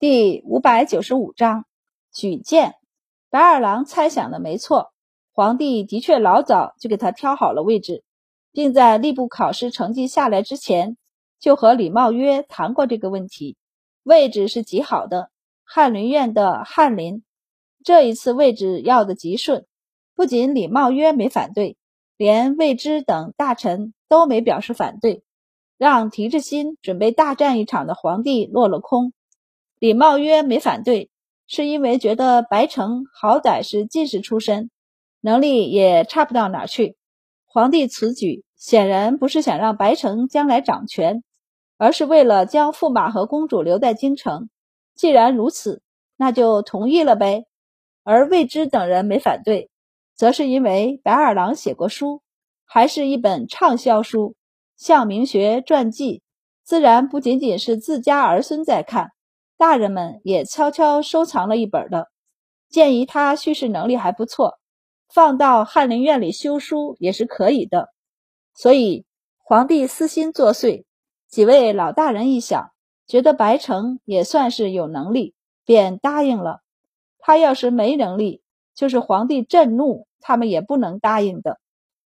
第五百九十五章举荐。白二郎猜想的没错，皇帝的确老早就给他挑好了位置，并在吏部考试成绩下来之前，就和李茂约谈过这个问题。位置是极好的，翰林院的翰林。这一次位置要的极顺，不仅李茂约没反对，连魏之等大臣都没表示反对，让提着心准备大战一场的皇帝落了空。李茂约没反对。是因为觉得白城好歹是进士出身，能力也差不到哪去。皇帝此举显然不是想让白城将来掌权，而是为了将驸马和公主留在京城。既然如此，那就同意了呗。而魏之等人没反对，则是因为白二郎写过书，还是一本畅销书，《向明学传记》，自然不仅仅是自家儿孙在看。大人们也悄悄收藏了一本的，鉴于他叙事能力还不错，放到翰林院里修书也是可以的。所以皇帝私心作祟，几位老大人一想，觉得白城也算是有能力，便答应了。他要是没能力，就是皇帝震怒，他们也不能答应的。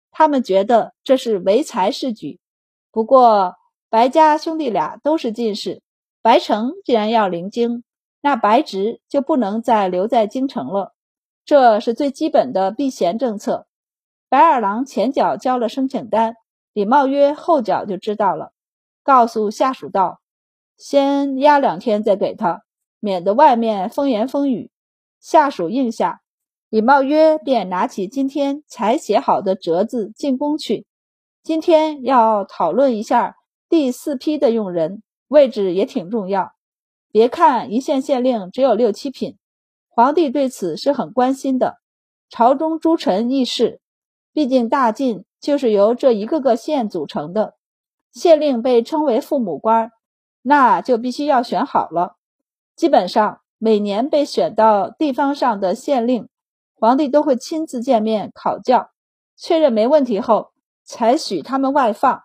他们觉得这是唯才是举。不过白家兄弟俩都是进士。白城既然要临京，那白直就不能再留在京城了，这是最基本的避嫌政策。白二郎前脚交了申请单，李茂约后脚就知道了，告诉下属道：“先压两天再给他，免得外面风言风语。”下属应下，李茂约便拿起今天才写好的折子进宫去。今天要讨论一下第四批的用人。位置也挺重要，别看一县县令只有六七品，皇帝对此是很关心的。朝中诸臣议事，毕竟大晋就是由这一个个县组成的，县令被称为父母官，那就必须要选好了。基本上每年被选到地方上的县令，皇帝都会亲自见面考教，确认没问题后才许他们外放。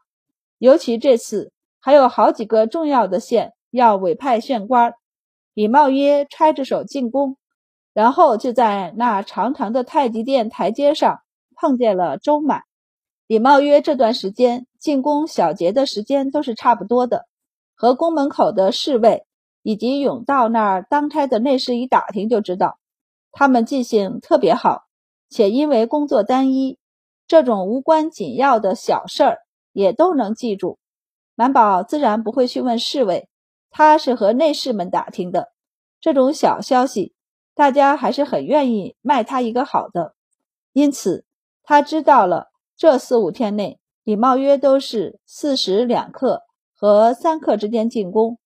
尤其这次。还有好几个重要的县要委派县官，李茂约揣着手进宫，然后就在那长长的太极殿台阶上碰见了周满。李茂约这段时间进宫小结的时间都是差不多的，和宫门口的侍卫以及甬道那儿当差的内侍一打听就知道，他们记性特别好，且因为工作单一，这种无关紧要的小事儿也都能记住。满宝自然不会去问侍卫，他是和内侍们打听的。这种小消息，大家还是很愿意卖他一个好的。因此，他知道了这四五天内，李茂约都是四时两刻和三刻之间进宫。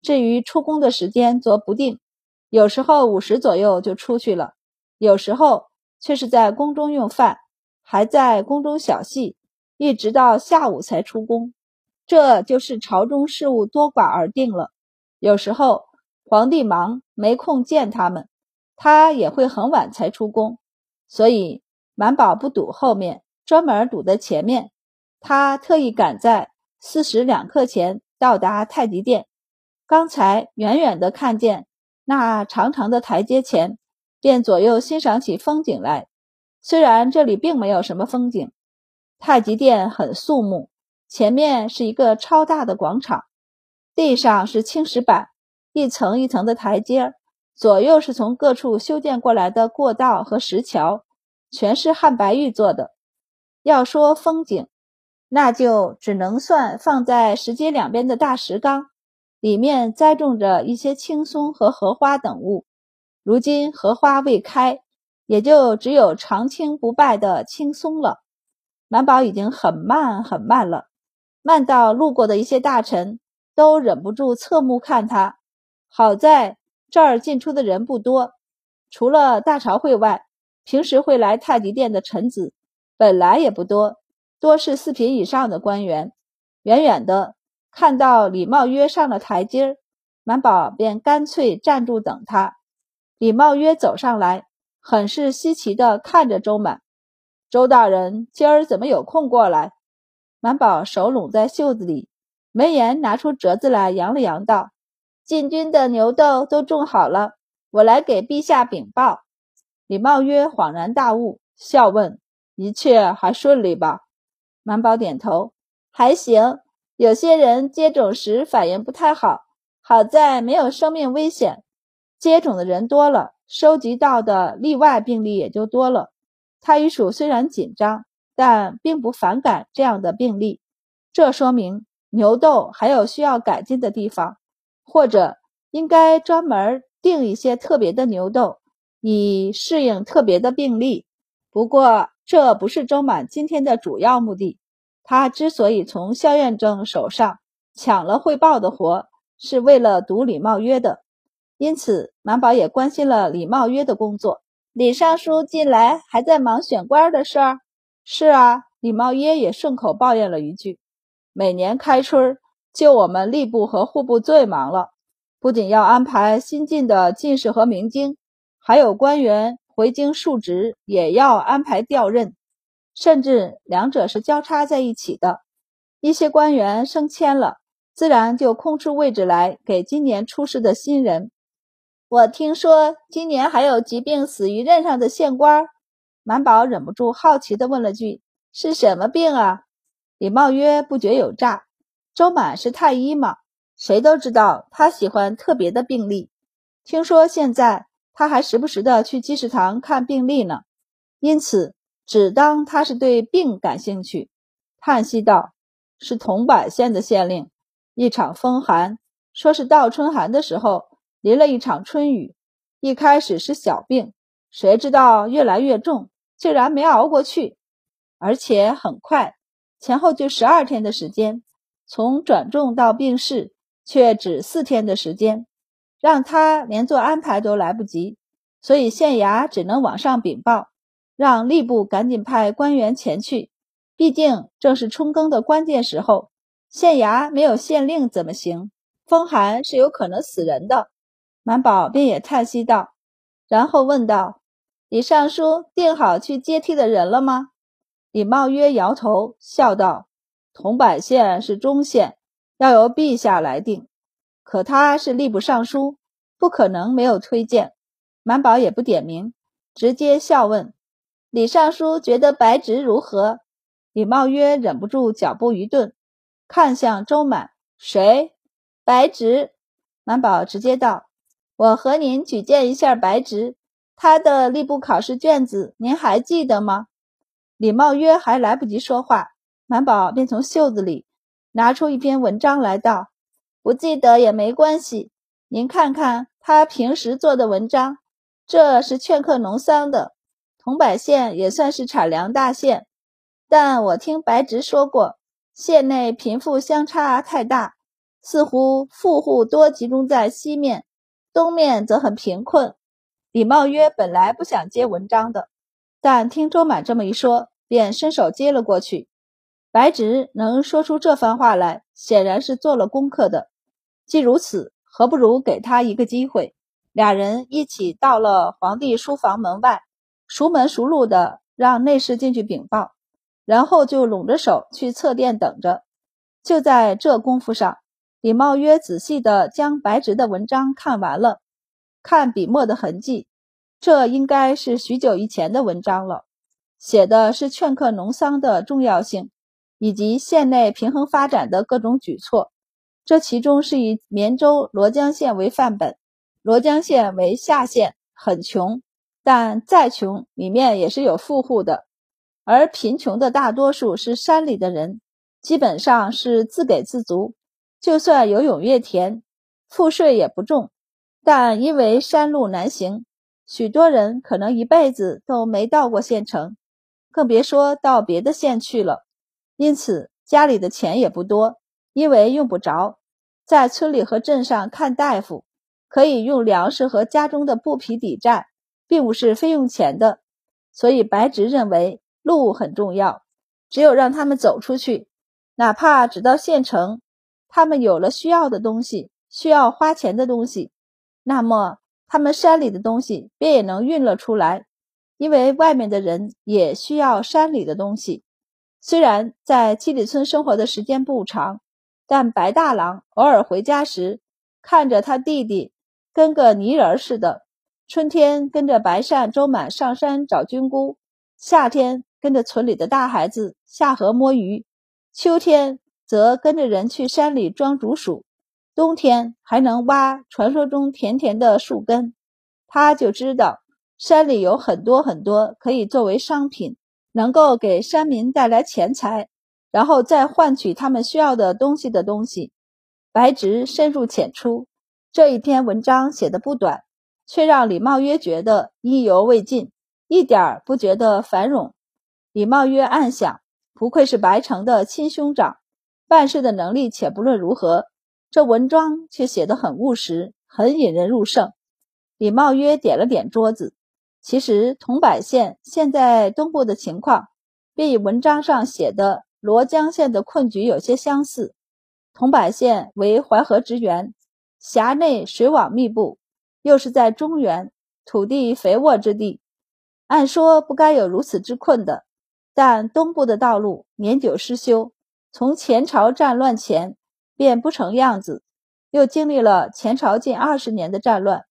至于出宫的时间，则不定，有时候午时左右就出去了，有时候却是在宫中用饭，还在宫中小戏，一直到下午才出宫。这就是朝中事务多寡而定了。有时候皇帝忙没空见他们，他也会很晚才出宫，所以满宝不堵后面，专门堵在前面。他特意赶在四时两刻前到达太极殿。刚才远远的看见那长长的台阶前，便左右欣赏起风景来。虽然这里并没有什么风景，太极殿很肃穆。前面是一个超大的广场，地上是青石板，一层一层的台阶，左右是从各处修建过来的过道和石桥，全是汉白玉做的。要说风景，那就只能算放在石阶两边的大石缸，里面栽种着一些青松和荷花等物。如今荷花未开，也就只有长青不败的青松了。满宝已经很慢很慢了。慢到路过的一些大臣都忍不住侧目看他。好在这儿进出的人不多，除了大朝会外，平时会来太极殿的臣子本来也不多，多是四品以上的官员。远远的看到李茂约上了台阶儿，满宝便干脆站住等他。李茂约走上来，很是稀奇的看着周满。周大人今儿怎么有空过来？满宝手拢在袖子里，闻言拿出折子来，扬了扬道：“禁军的牛痘都种好了，我来给陛下禀报。李茂约恍然大悟，笑问：“一切还顺利吧？”满宝点头：“还行。有些人接种时反应不太好，好在没有生命危险。接种的人多了，收集到的例外病例也就多了。太医署虽然紧张，但并不反感这样的病例。这说明牛痘还有需要改进的地方。”或者应该专门定一些特别的牛痘，以适应特别的病例。不过这不是周满今天的主要目的。他之所以从肖院正手上抢了汇报的活，是为了读李茂约的。因此，满宝也关心了李茂约的工作。李尚书近来还在忙选官的事儿。是啊，李茂耶也顺口抱怨了一句：“每年开春。”就我们吏部和户部最忙了，不仅要安排新进的进士和明经，还有官员回京述职，也要安排调任，甚至两者是交叉在一起的。一些官员升迁了，自然就空出位置来给今年出事的新人。我听说今年还有疾病死于任上的县官，满宝忍不住好奇地问了句：“是什么病啊？”李茂曰不觉有诈。周满是太医嘛，谁都知道他喜欢特别的病例。听说现在他还时不时的去积食堂看病例呢，因此只当他是对病感兴趣。叹息道：“是桐柏县的县令，一场风寒，说是倒春寒的时候淋了一场春雨。一开始是小病，谁知道越来越重，竟然没熬过去，而且很快，前后就十二天的时间。”从转重到病逝，却只四天的时间，让他连做安排都来不及，所以县衙只能往上禀报，让吏部赶紧派官员前去。毕竟正是春耕的关键时候，县衙没有县令怎么行？风寒是有可能死人的。满宝便也叹息道，然后问道：“李尚书定好去接替的人了吗？”李茂约摇头，笑道。桐柏县是中县，要由陛下来定。可他是吏部尚书，不可能没有推荐。满宝也不点名，直接笑问：“李尚书觉得白直如何？”李茂约忍不住脚步一顿，看向周满：“谁？白直？”满宝直接道：“我和您举荐一下白直，他的吏部考试卷子您还记得吗？”李茂约还来不及说话。满宝便从袖子里拿出一篇文章来道：“不记得也没关系，您看看他平时做的文章。这是劝客农桑的。桐柏县也算是产粮大县，但我听白直说过，县内贫富相差太大，似乎富户多集中在西面，东面则很贫困。”李茂约本来不想接文章的，但听周满这么一说，便伸手接了过去。白直能说出这番话来，显然是做了功课的。既如此，何不如给他一个机会？俩人一起到了皇帝书房门外，熟门熟路的让内侍进去禀报，然后就拢着手去侧殿等着。就在这功夫上，李茂约仔细的将白直的文章看完了，看笔墨的痕迹，这应该是许久以前的文章了，写的是劝客农桑的重要性。以及县内平衡发展的各种举措，这其中是以绵州罗江县为范本。罗江县为下县，很穷，但再穷里面也是有富户的，而贫穷的大多数是山里的人，基本上是自给自足。就算有永月田，赋税也不重，但因为山路难行，许多人可能一辈子都没到过县城，更别说到别的县去了。因此，家里的钱也不多，因为用不着在村里和镇上看大夫，可以用粮食和家中的布匹抵债，并不是非用钱的。所以白直认为路很重要，只有让他们走出去，哪怕只到县城，他们有了需要的东西，需要花钱的东西，那么他们山里的东西便也能运了出来，因为外面的人也需要山里的东西。虽然在七里村生活的时间不长，但白大郎偶尔回家时，看着他弟弟跟个泥人似的，春天跟着白善、周满上山找菌菇，夏天跟着村里的大孩子下河摸鱼，秋天则跟着人去山里装竹鼠，冬天还能挖传说中甜甜的树根。他就知道山里有很多很多可以作为商品，能够给山民带来钱财。然后再换取他们需要的东西的东西。白直深入浅出，这一篇文章写的不短，却让李茂约觉得意犹未尽，一点儿不觉得繁荣。李茂约暗想：不愧是白城的亲兄长，办事的能力且不论如何，这文章却写得很务实，很引人入胜。李茂约点了点桌子。其实桐柏县现在东部的情况，便与文章上写的。罗江县的困局有些相似。桐柏县为淮河之源，辖内水网密布，又是在中原，土地肥沃之地，按说不该有如此之困的。但东部的道路年久失修，从前朝战乱前便不成样子，又经历了前朝近二十年的战乱，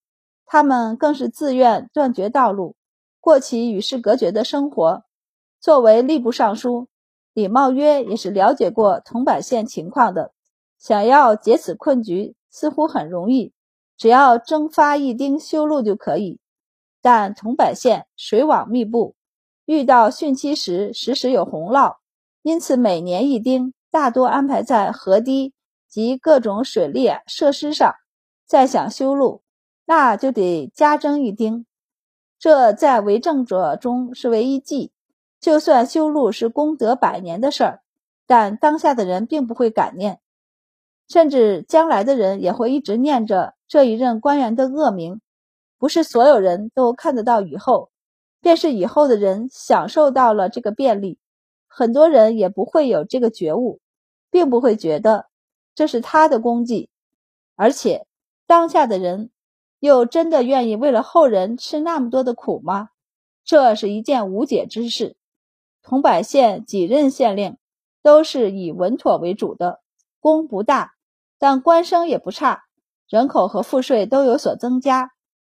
他们更是自愿断绝道路，过起与世隔绝的生活。作为吏部尚书。李茂约也是了解过桐柏县情况的，想要解此困局似乎很容易，只要征发一丁修路就可以。但桐柏县水网密布，遇到汛期时时时有洪涝，因此每年一丁大多安排在河堤及各种水利设施上。再想修路，那就得加征一丁，这在为政者中是为一计。就算修路是功德百年的事儿，但当下的人并不会感念，甚至将来的人也会一直念着这一任官员的恶名。不是所有人都看得到以后，便是以后的人享受到了这个便利，很多人也不会有这个觉悟，并不会觉得这是他的功绩，而且当下的人又真的愿意为了后人吃那么多的苦吗？这是一件无解之事。桐柏县几任县令都是以稳妥为主的，功不大，但官声也不差，人口和赋税都有所增加。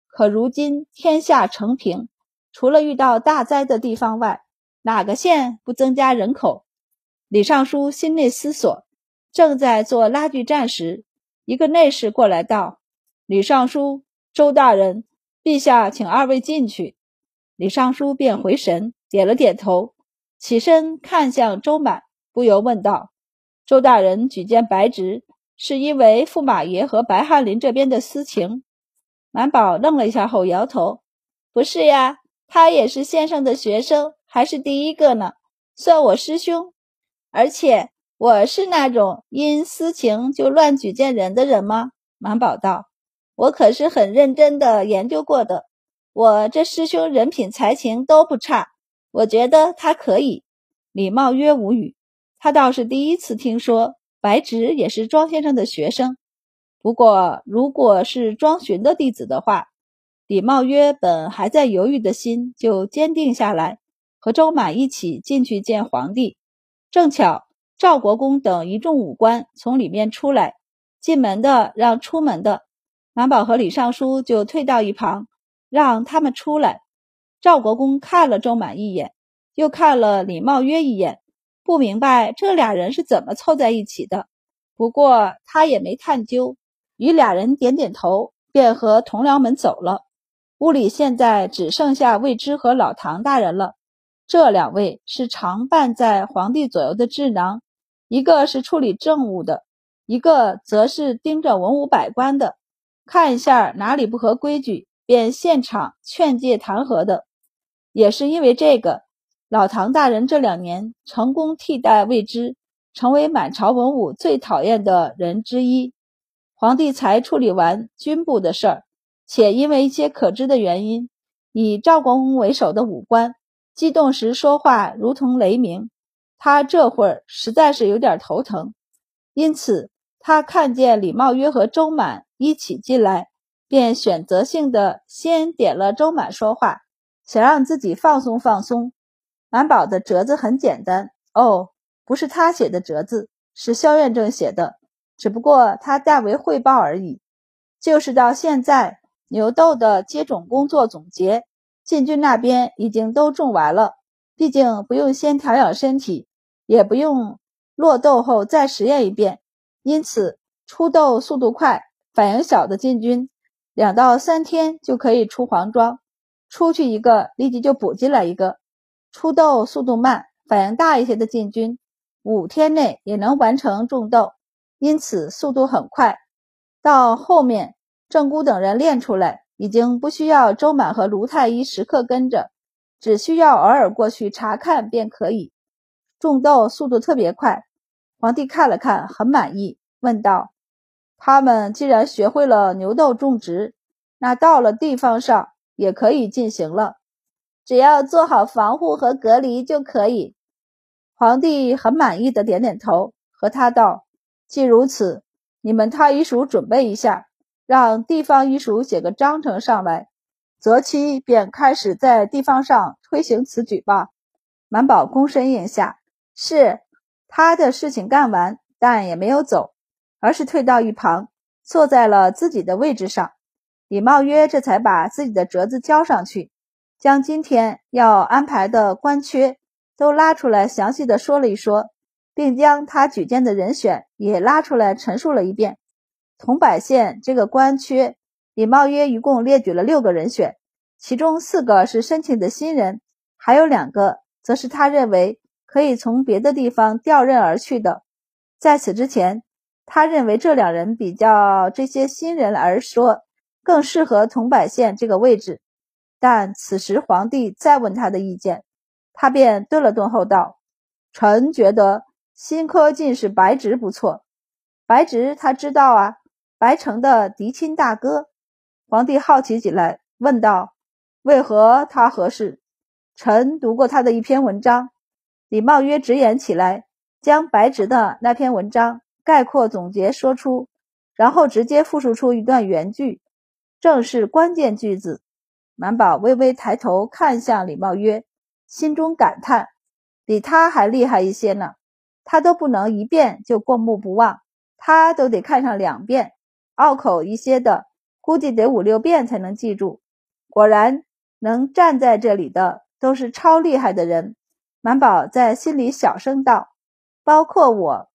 可如今天下承平，除了遇到大灾的地方外，哪个县不增加人口？李尚书心内思索，正在做拉锯战时，一个内侍过来道：“李尚书，周大人，陛下请二位进去。”李尚书便回神，点了点头。起身看向周满，不由问道：“周大人举荐白直，是因为驸马爷和白翰林这边的私情？”满宝愣了一下后摇头：“不是呀，他也是先生的学生，还是第一个呢，算我师兄。而且我是那种因私情就乱举荐人的人吗？”满宝道：“我可是很认真的研究过的，我这师兄人品才情都不差。”我觉得他可以。李茂约无语，他倒是第一次听说白直也是庄先生的学生。不过，如果是庄巡的弟子的话，李茂约本还在犹豫的心就坚定下来，和周满一起进去见皇帝。正巧赵国公等一众武官从里面出来，进门的让出门的，满宝和李尚书就退到一旁，让他们出来。赵国公看了周满一眼，又看了李茂约一眼，不明白这俩人是怎么凑在一起的。不过他也没探究，与俩人点点头，便和同僚们走了。屋里现在只剩下魏之和老唐大人了。这两位是常伴在皇帝左右的智囊，一个是处理政务的，一个则是盯着文武百官的，看一下哪里不合规矩，便现场劝诫弹劾的。也是因为这个，老唐大人这两年成功替代魏知，成为满朝文武最讨厌的人之一。皇帝才处理完军部的事儿，且因为一些可知的原因，以赵国公为首的武官激动时说话如同雷鸣。他这会儿实在是有点头疼，因此他看见李茂约和周满一起进来，便选择性的先点了周满说话。想让自己放松放松，满宝的折子很简单哦，不是他写的折子，是肖院正写的，只不过他代为汇报而已。就是到现在牛豆的接种工作总结，晋军那边已经都种完了。毕竟不用先调养身体，也不用落豆后再实验一遍，因此出豆速度快、反应小的进军，两到三天就可以出黄装。出去一个，立即就补进来一个。出豆速度慢、反应大一些的进军，五天内也能完成种豆，因此速度很快。到后面，正姑等人练出来，已经不需要周满和卢太医时刻跟着。只需要偶尔过去查看便可以。种豆速度特别快。皇帝看了看，很满意，问道：“他们既然学会了牛豆种植，那到了地方上也可以进行了，只要做好防护和隔离就可以。”皇帝很满意的点点头，和他道：“既如此，你们太医署准备一下，让地方医署写个章程上来。”择期便开始在地方上推行此举吧。满宝躬身应下，是他的事情干完，但也没有走，而是退到一旁，坐在了自己的位置上。李茂约这才把自己的折子交上去，将今天要安排的官缺都拉出来，详细的说了一说，并将他举荐的人选也拉出来陈述了一遍。桐柏县这个官缺。李茂约一共列举了六个人选，其中四个是申请的新人，还有两个则是他认为可以从别的地方调任而去的。在此之前，他认为这两人比较这些新人而说更适合桐柏县这个位置。但此时皇帝再问他的意见，他便顿了顿后道：“臣觉得新科进士白直不错。白直他知道啊，白城的嫡亲大哥。”皇帝好奇起来，问道：“为何他合适？”臣读过他的一篇文章。李茂约直言起来，将白直的那篇文章概括总结说出，然后直接复述出一段原句，正是关键句子。满宝微微抬头看向李茂约，心中感叹：比他还厉害一些呢。他都不能一遍就过目不忘，他都得看上两遍。拗口一些的。估计得五六遍才能记住。果然，能站在这里的都是超厉害的人。满宝在心里小声道：“包括我。”